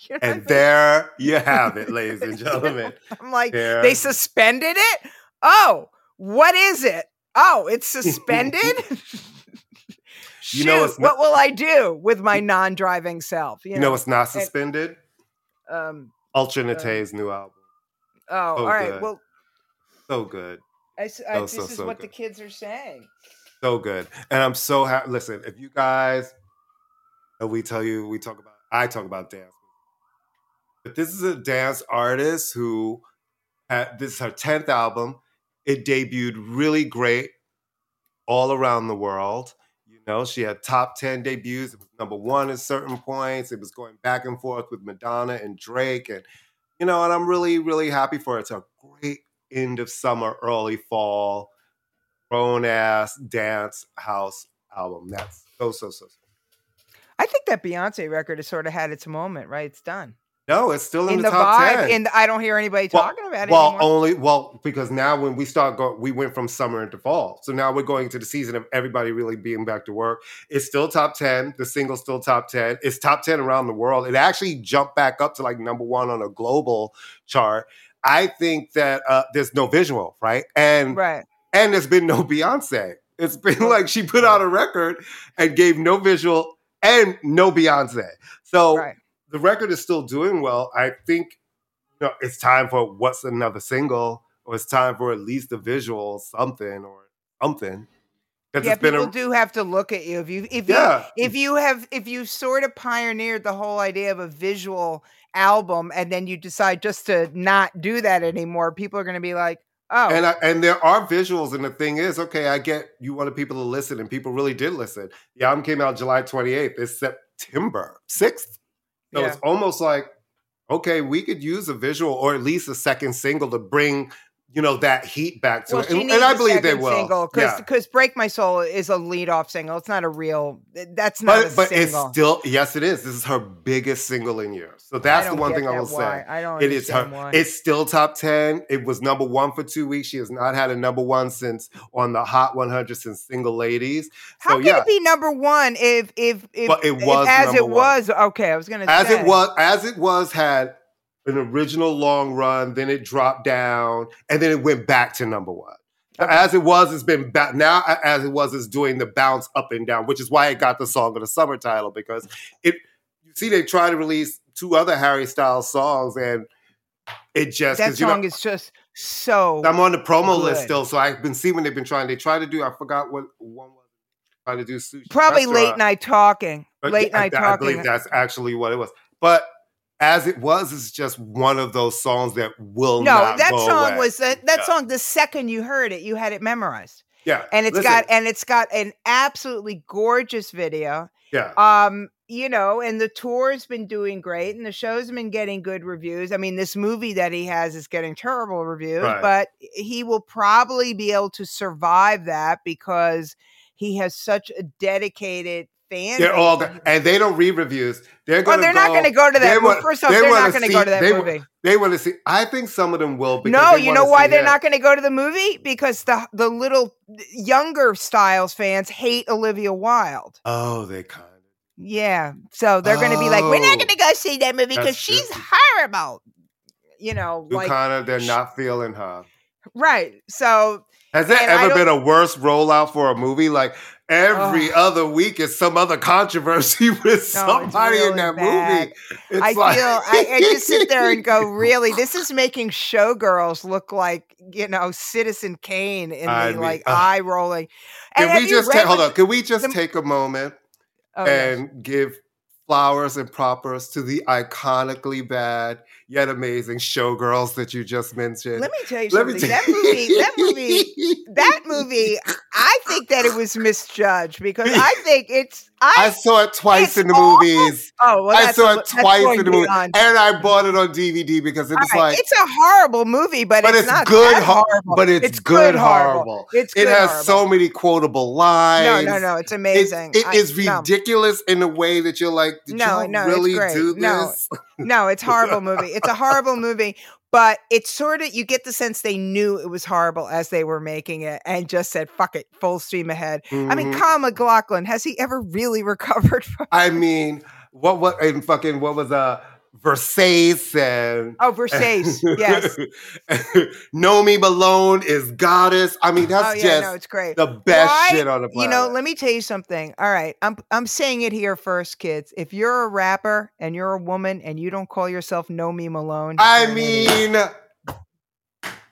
You know and there you have it, ladies and gentlemen. i'm like There- they suspended it oh what is it oh it's suspended You know not- what will i do with my non-driving self you, You know what's not suspended? um Ultra Naté's new album. Oh So all right good. well So good. I, I- So, this so, is what the kids are saying So good. And I'm so happy. Listen, if you guys, and we tell you, we talk about, I talk about dance. But this is a dance artist who had, this is her 10th album. It debuted really great all around the world. You know, she had top 10 debuts. It was number one at certain points. It was going back and forth with Madonna and Drake. And, you know, and I'm really, really happy for it. It's a great end of summer, early fall, grown ass dance house album. That's so, so, so, so. i think that beyonce record has sort of had its moment right it's done No, it's still in, in the, the, top vibe, 10. and I don't hear anybody Well- talking about it well, anymore. only well because now when we start going, we went from summer into fall, so now we're going to the season of everybody really being back to work. It's still top ten. The single's still top ten. It's top ten around the world. It actually jumped back up to like number one on a global chart. I think that uh, there's no visual, right? And right. and there's been no Beyonce. It's been like she put out a record and gave no visual and no Beyonce. So Right. The record is still doing well. I think you know it's time for what's another single, or it's time for at least a visual, something or something. Yeah, people a do have to look at you if you if yeah. you if you have if you sort of pioneered the whole idea of a visual album and then you decide just to not do that anymore, people are going to be like, "Oh, And I, and there are visuals, and the thing is, okay, I get you wanted people to listen, and people really did listen. The album came out July 28th. It's September 6th. So Yeah. it's almost like okay, we could use a visual or at least a second single to bring you know that heat back to well, it, and, and I believe they will. Single because yeah. "Break My Soul" is a lead off single. It's not a real. That's not But but it's still yes, it is. This is her biggest single in years. So that's the one thing I will why. say. I don't. It is her. why. It's still top ten. It was number one for two weeks. She has not had a number one since on the Hot 100 since Single Ladies. How so can yeah, it be number one if if if, But it if was as it one. was? Okay, I was gonna as say it was as it was had an original long run, then it dropped down, and then it went back to number one. Okay. As it was, it's been back now. As it was, it's doing the bounce up and down, which is why it got the song of the summer title because it. You see, they try to release two other Harry Styles songs, and it just that 'cause, you know, song is just so. I'm on the promo list still, so I've been seeing what they've been trying. They try to do. I forgot what one was. Trying to do sushi Probably late night talking. But late yeah, night I, talking. I believe that's actually what it was. But as it was, it's just one of those songs that will no, that song away. was that, that Yeah. song. The second you heard it, you had it memorized, yeah, and it's listen, got and it's got an absolutely gorgeous video. yeah. Um, you know, and the tour's been doing great, and the show's been getting good reviews. I mean, this movie that he has is getting terrible reviews, Right. but he will probably be able to survive that because he has such a dedicated fan. They're all and they don't read reviews. They're going. they're not going to go to that. Want- first off, they they're not going to go to that they movie. They want to see. I think some of them will. Because No, you know why they're him. not going to go to the movie? Because the the little younger Styles fans hate Olivia Wilde. Oh, they kind of. Yeah, so they're going to be like, "We're not Oh. going to go see that movie because she's horrible." You know, like kind of. They're not feeling her. right. So Has there ever been a worse rollout for a movie? Like every oh. other week is some other controversy with somebody in really that bad. movie. It's I like- feel I, I just sit there and go, "Really? This is making Showgirls look like you know Citizen Kane in the mean, like ugh. eye rolling." And Can we just ta- hold on? Can we just the- take a moment Oh, yes. and give flowers and propers to the iconically bad yet amazing showgirls that you just mentioned? Let me tell you Let something. me that movie, that movie, that movie. I think that it was misjudged because I think it's. I, I saw it twice in the awful. movies. oh well, I saw it twice in the movie, beyond. and I bought it on DVD because it was right, like, it's a horrible movie, but, but it's, it's, not good, that ho- horrible. but it's, It's good, good horrible. horrible. It's it has horrible. so many quotable lines. no, no. No, it's amazing. it I- is no. ridiculous in a way that you're like, did No, y'all no, really do this? No, it's horrible movie. It's a horrible movie, but it's sort of you get the sense they knew it was horrible as they were making it and just said "fuck it," full steam ahead. I mean, Mhm. Kyle MacLachlan has he ever really recovered from? I mean, what what and fucking what was uh Versace and Oh, Versace, yes. Nomi Malone is goddess. I mean, that's oh yeah, just no, it's great. the best Why- shit on the planet. You know, let me tell you something. All right, I'm I'm saying it here first, kids. If you're a rapper and you're a woman and you don't call yourself Nomi Malone, I you're idiot. mean,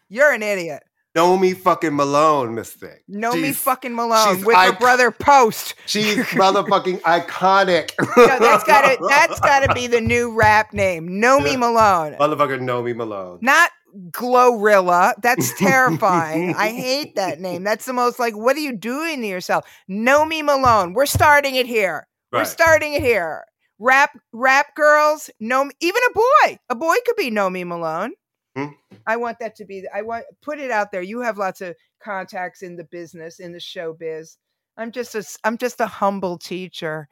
you're an idiot. Nomi fucking Malone, Miss Thing. Nomi She's- fucking Malone with her brother Post. She's motherfucking iconic. No, that's gotta that's gotta be the new rap name. Nomi Yeah. Malone. motherfucking Nomi Malone. Not Glorilla. That's terrifying. I hate that name. That's the most like, what are you doing to yourself? Nomi Malone. We're starting it here. We're starting it here. Rap, rap girls. No, even a boy. A boy could be Nomi Malone. Hmm. I want that to be. I want put it out there. You have lots of contacts in the business, in the show biz. I'm just a. I'm just a humble teacher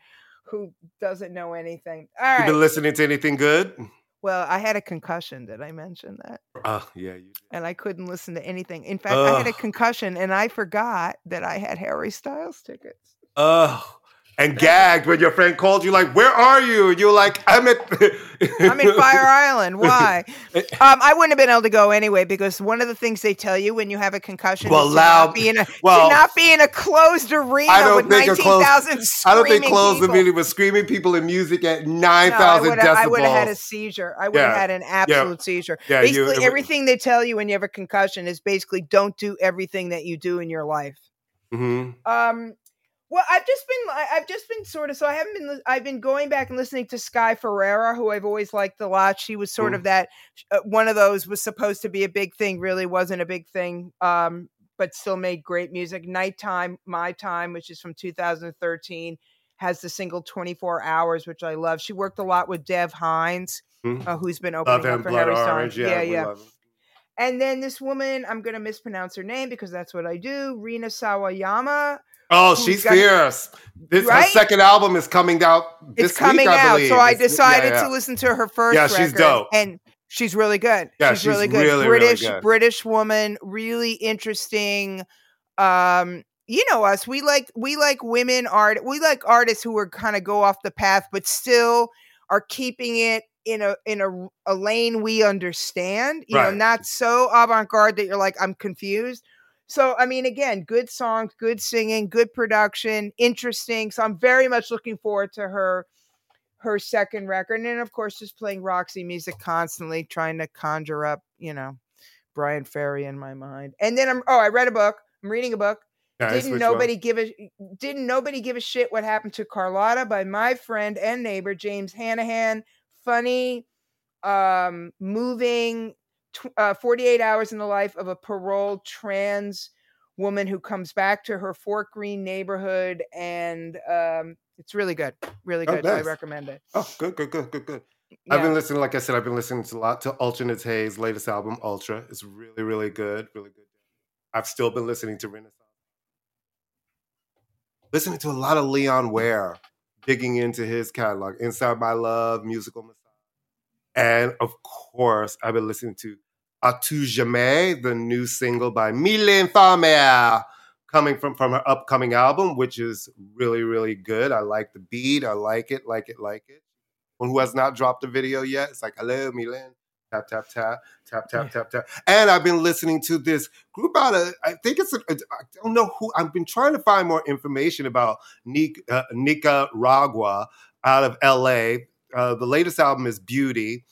who doesn't know anything. All You right. been listening to anything good? well, I had a concussion. Did I mention that? Oh yeah, you did. and I couldn't listen to anything. In fact, I had a concussion and I forgot that I had Harry Styles tickets. Oh, and gagged when your friend called you, like, "Where are you?" And you're like, "I'm at." I'm in Fire Island. Why? Um, I wouldn't have been able to go anyway because one of the things they tell you when you have a concussion Well, is to not be in a well, to not be in a closed arena I don't with think a nineteen closed- thousand I don't think screaming closed people. meeting with screaming people and music at 9000 No, I would have I would have had a seizure. I would have Yeah. had an absolute seizure. Yeah, you- basically, it everything they tell you when you have a concussion is basically don't do everything that you do in your life. Mhm. Um, well, I've just been, I've just been sort of, so I haven't been I've been going back and listening to Sky Ferreira, who I've always liked a lot. She was sort Mm. of that, uh, one of those was supposed to be a big thing, really wasn't a big thing, um, but still made great music. Nighttime, My Time, which is from 2013. has the single 24 Hours, which I love. She worked a lot with Dev Hynes, Mhm. uh, who's been opening him, up for Blood Harry Orange. Yeah, yeah. yeah. And then this woman, I'm going to mispronounce her name because that's what I do, Rina Sawayama. Oh, she's got- fierce. This her second album is coming out this it's coming week, I out. believe. So I It's- yeah, decided yeah. to listen to her first Yeah, she's record, dope. And she's really good. Yeah, she's, she's really good. really, really British, good. British woman, really interesting. Um, you know us. We like we like women art. We like artists who are kind of go off the path, but still are keeping it in a in a, a lane we understand. You know, not so avant garde that you're like I'm confused. So I mean, again, good songs, good singing, good production, interesting. So I'm very much looking forward to her her second record, and then of course just playing Roxy music constantly, trying to conjure up, you know, Bryan Ferry in my mind. And then I'm oh, I read a book. I'm reading a book. Nice, didn't which one? nobody give a didn't nobody give a shit what happened to Carlotta by my friend and neighbor James Hannaham. Funny, um, moving. Tw- uh, 48 hours in the life of a paroled trans woman who comes back to her Fort Greene neighborhood, and um, it's really good, really Oh, good. I recommend it. Oh, good, good, good, good, good. I've been listening, like I said, I've been listening to a lot to Alternates Hayes' latest album, Ultra. It's really, really good, really good. I've still been listening to Renaissance. Listening to a lot of Leon Ware, digging into his catalog, Inside My Love, Musical Massage. And of course, I've been listening to A Jamais, the new single by Mylène Farmer, coming from, from her upcoming album, which is really, really good. I like the beat. I like it, like it, like it one who has not dropped a video yet. It's like, hello, Mylène. Tap, tap, tap, tap, tap, tap, tap. And I've been listening to this group out of, I think it's, I don't know who, I've been trying to find more information about Nic, uh, Nicaragua out of LA. Uh, the latest album is Beauty.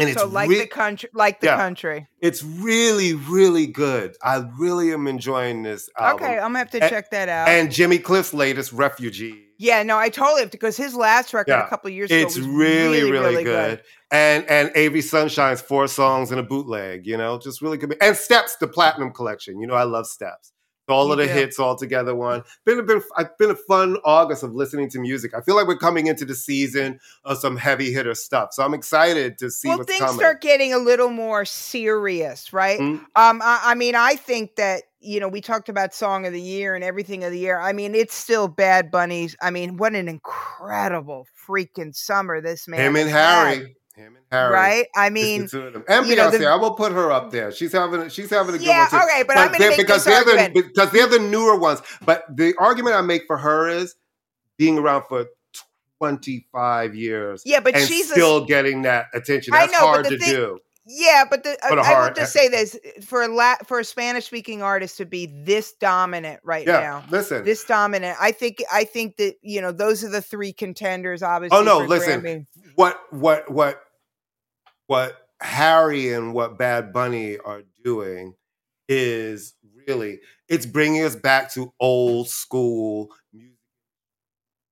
And it's so like re- the country, like the Yeah. country. it's really, really good. I really am enjoying this album. Okay, I'm gonna have to And- check that out. And Jimmy Cliff's latest, Refugee. yeah, no, I totally have to because his last record Yeah, a couple of years ago It's was really, really, good. And and Avery Sunshine's four songs and a bootleg, you know, just really good. And Steps, the Platinum Collection. You know, I love Steps. All of the do. hits all together. One been a been I've been a fun August of listening to music. I feel like we're coming into the season of some heavy hitter stuff. So I'm excited to see Well, things coming. start getting a little more serious, right? Mm. Um, I, I mean, I think that you know we talked about song of the year and everything of the year. I mean, it's still Bad Bunny's I mean, what an incredible freaking summer this man. Him and has had, Harry. Him and Harry. right? I It's mean, the two of them. And you know, Beyonce, the- I will put her up there. She's having she's having a good yeah, one too. okay, but, I'm they're- make because they're argument. the because they're the newer ones. But the argument I make for her is being around for 25 years yeah, but and she's a, still getting that attention. That's know, but hard to thing- do. Yeah, but the, I, But a I will just say this for a la- for a Spanish speaking artist to be this dominant right Yeah, now. listen. This dominant, I think. I think that you know those are the three contenders. Oh, obviously, Oh, no, listen. Grammy. what what what what Harry and what Bad Bunny are doing is really it's bringing us back to old school music.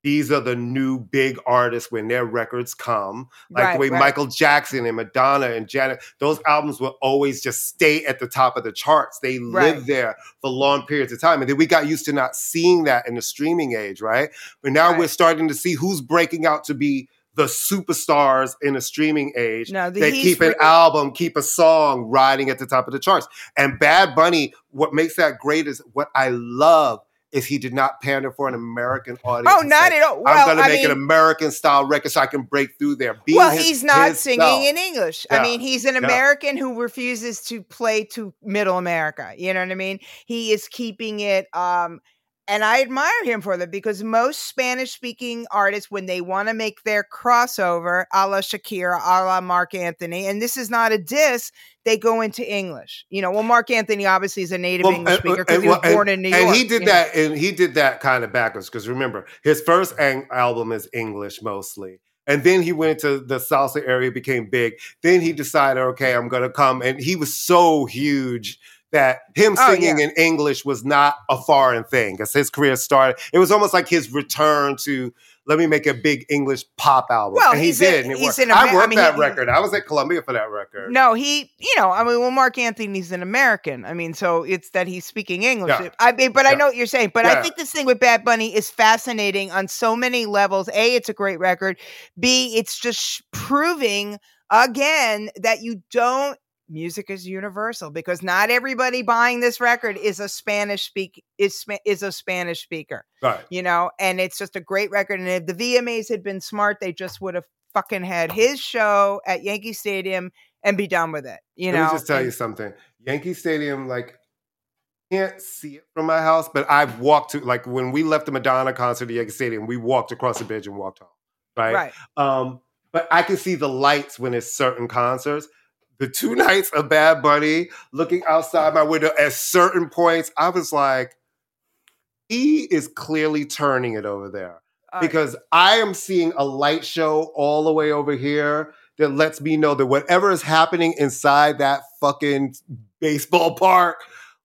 These are the new big artists when their records come, like Right, the way right. Michael Jackson and Madonna and Janet. Those albums will always just stay at the top of the charts. They Right. live there for long periods of time, and then we got used to not seeing that in the streaming age, right? But now we're starting to see who's breaking out to be the superstars in a streaming age. No, the, They keep an re- album, keep a song riding at the top of the charts. And Bad Bunny, what makes that great is what I love is he did not pander for an American audience. Oh, not say, at all. Well, I'm going to make mean, an American style record so I can break through there. Be well, his- he's not singing in English. Yeah. I mean, he's an Yeah. American who refuses to play to Middle America. You know what I mean? He is keeping it. Um, and I admire him for that because most Spanish speaking artists, when they want to make their crossover, a la Shakira, a la Marc Anthony, and this is not a diss, they go into English. You know, well, Marc Anthony obviously is a native Well, English uh, speaker because he was and- born in New York. and he did you know? that and he did that kind of backwards because remember his first ang- album is english mostly and then he went to the salsa area became big then he decided okay i'm gonna come and he was so huge that him Oh, singing yeah. in English was not a foreign thing as his career started. It was almost like his return to let me make a big English pop album. Well, and he he's did. a- and it he's worked. an I worked I mean, that he- record. I was at Columbia for that record. No, he, you know, I mean, well, Marc Anthony's an American. I mean, so it's that he's speaking English. Yeah. I mean, but I know what you're saying. But I think this thing with Bad Bunny is fascinating on so many levels. A, it's a great record. B, it's just proving again that you don't. Music is universal because not everybody buying this record is a Spanish speak is is a Spanish speaker Right. you know, and it's just a great record. And if the VMAs had been smart, they just would have fucking had his show at Yankee Stadium and be done with it. You Let know, me just tell you something. Yankee Stadium, like, can't see it from my house, but I've walked to like when we left the Madonna concert at Yankee Stadium, we walked across the bridge and walked home. Right. right. Um, but I can see the lights when it's certain concerts. The two nights of Bad Bunny looking outside my window at certain points, I was like, he is clearly turning it over there because I am seeing a light show all the way over here that lets me know that whatever is happening inside that fucking baseball park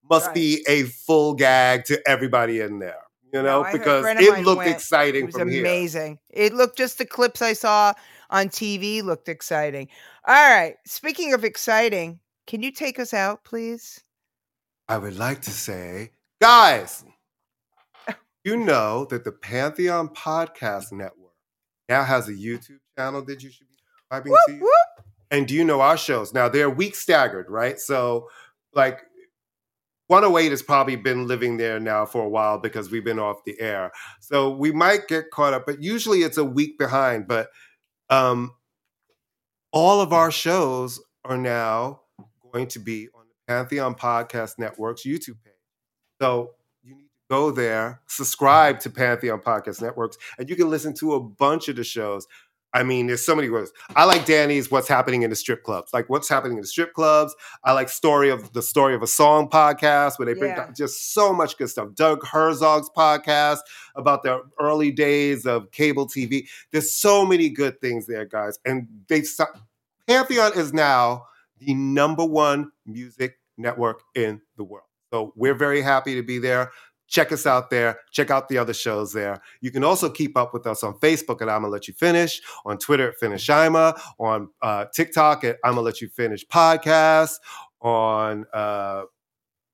must Right. be a full gag to everybody in there. You know, No, I heard a because it looked went. exciting it was from here. amazing. It looked just the clips I saw on TV looked exciting. All right. Speaking of exciting, can you take us out, please? I would like to say, guys, you know that the Pantheon Podcast Network now has a YouTube channel that you should be subscribing Whoop, to. whoop. And do you know our shows? Now they're week staggered, right? So, like, 108 has probably been living there now for a while because we've been off the air. So we might get caught up, but usually it's a week behind. But um, all of our shows are now going to be on the Pantheon Podcast Network's YouTube page. So you need to go there, subscribe to Pantheon Podcast Networks, and you can listen to a bunch of the shows. I mean, there's so many ways. I like Danny's "What's Happening in the Strip Clubs," like what's happening in the strip clubs. I like story of the story of a song podcast where they bring Yeah. down just so much good stuff. Doug Herzog's podcast about the early days of cable TV. There's so many good things there, guys, and they Pantheon is now the number one music network in the world. So we're very happy to be there. Check us out there. Check out the other shows there. You can also keep up with us on Facebook at I'ma Let You Finish, on Twitter at Finish Ima, on uh, TikTok at I'ma Let You Finish Podcast, on uh,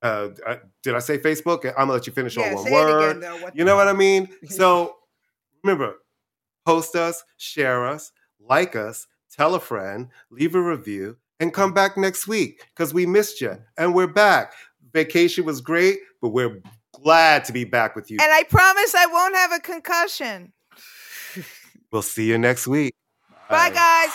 uh, uh, did I say Facebook? I'm gonna let you finish Yeah, on one word. again, though. You know what I mean? So remember, post us, share us, like us, tell a friend, leave a review, and come back next week because we missed you and we're back. Vacation was great, but we're glad to be back with you. And I promise I won't have a concussion. We'll see you next week. Bye, guys.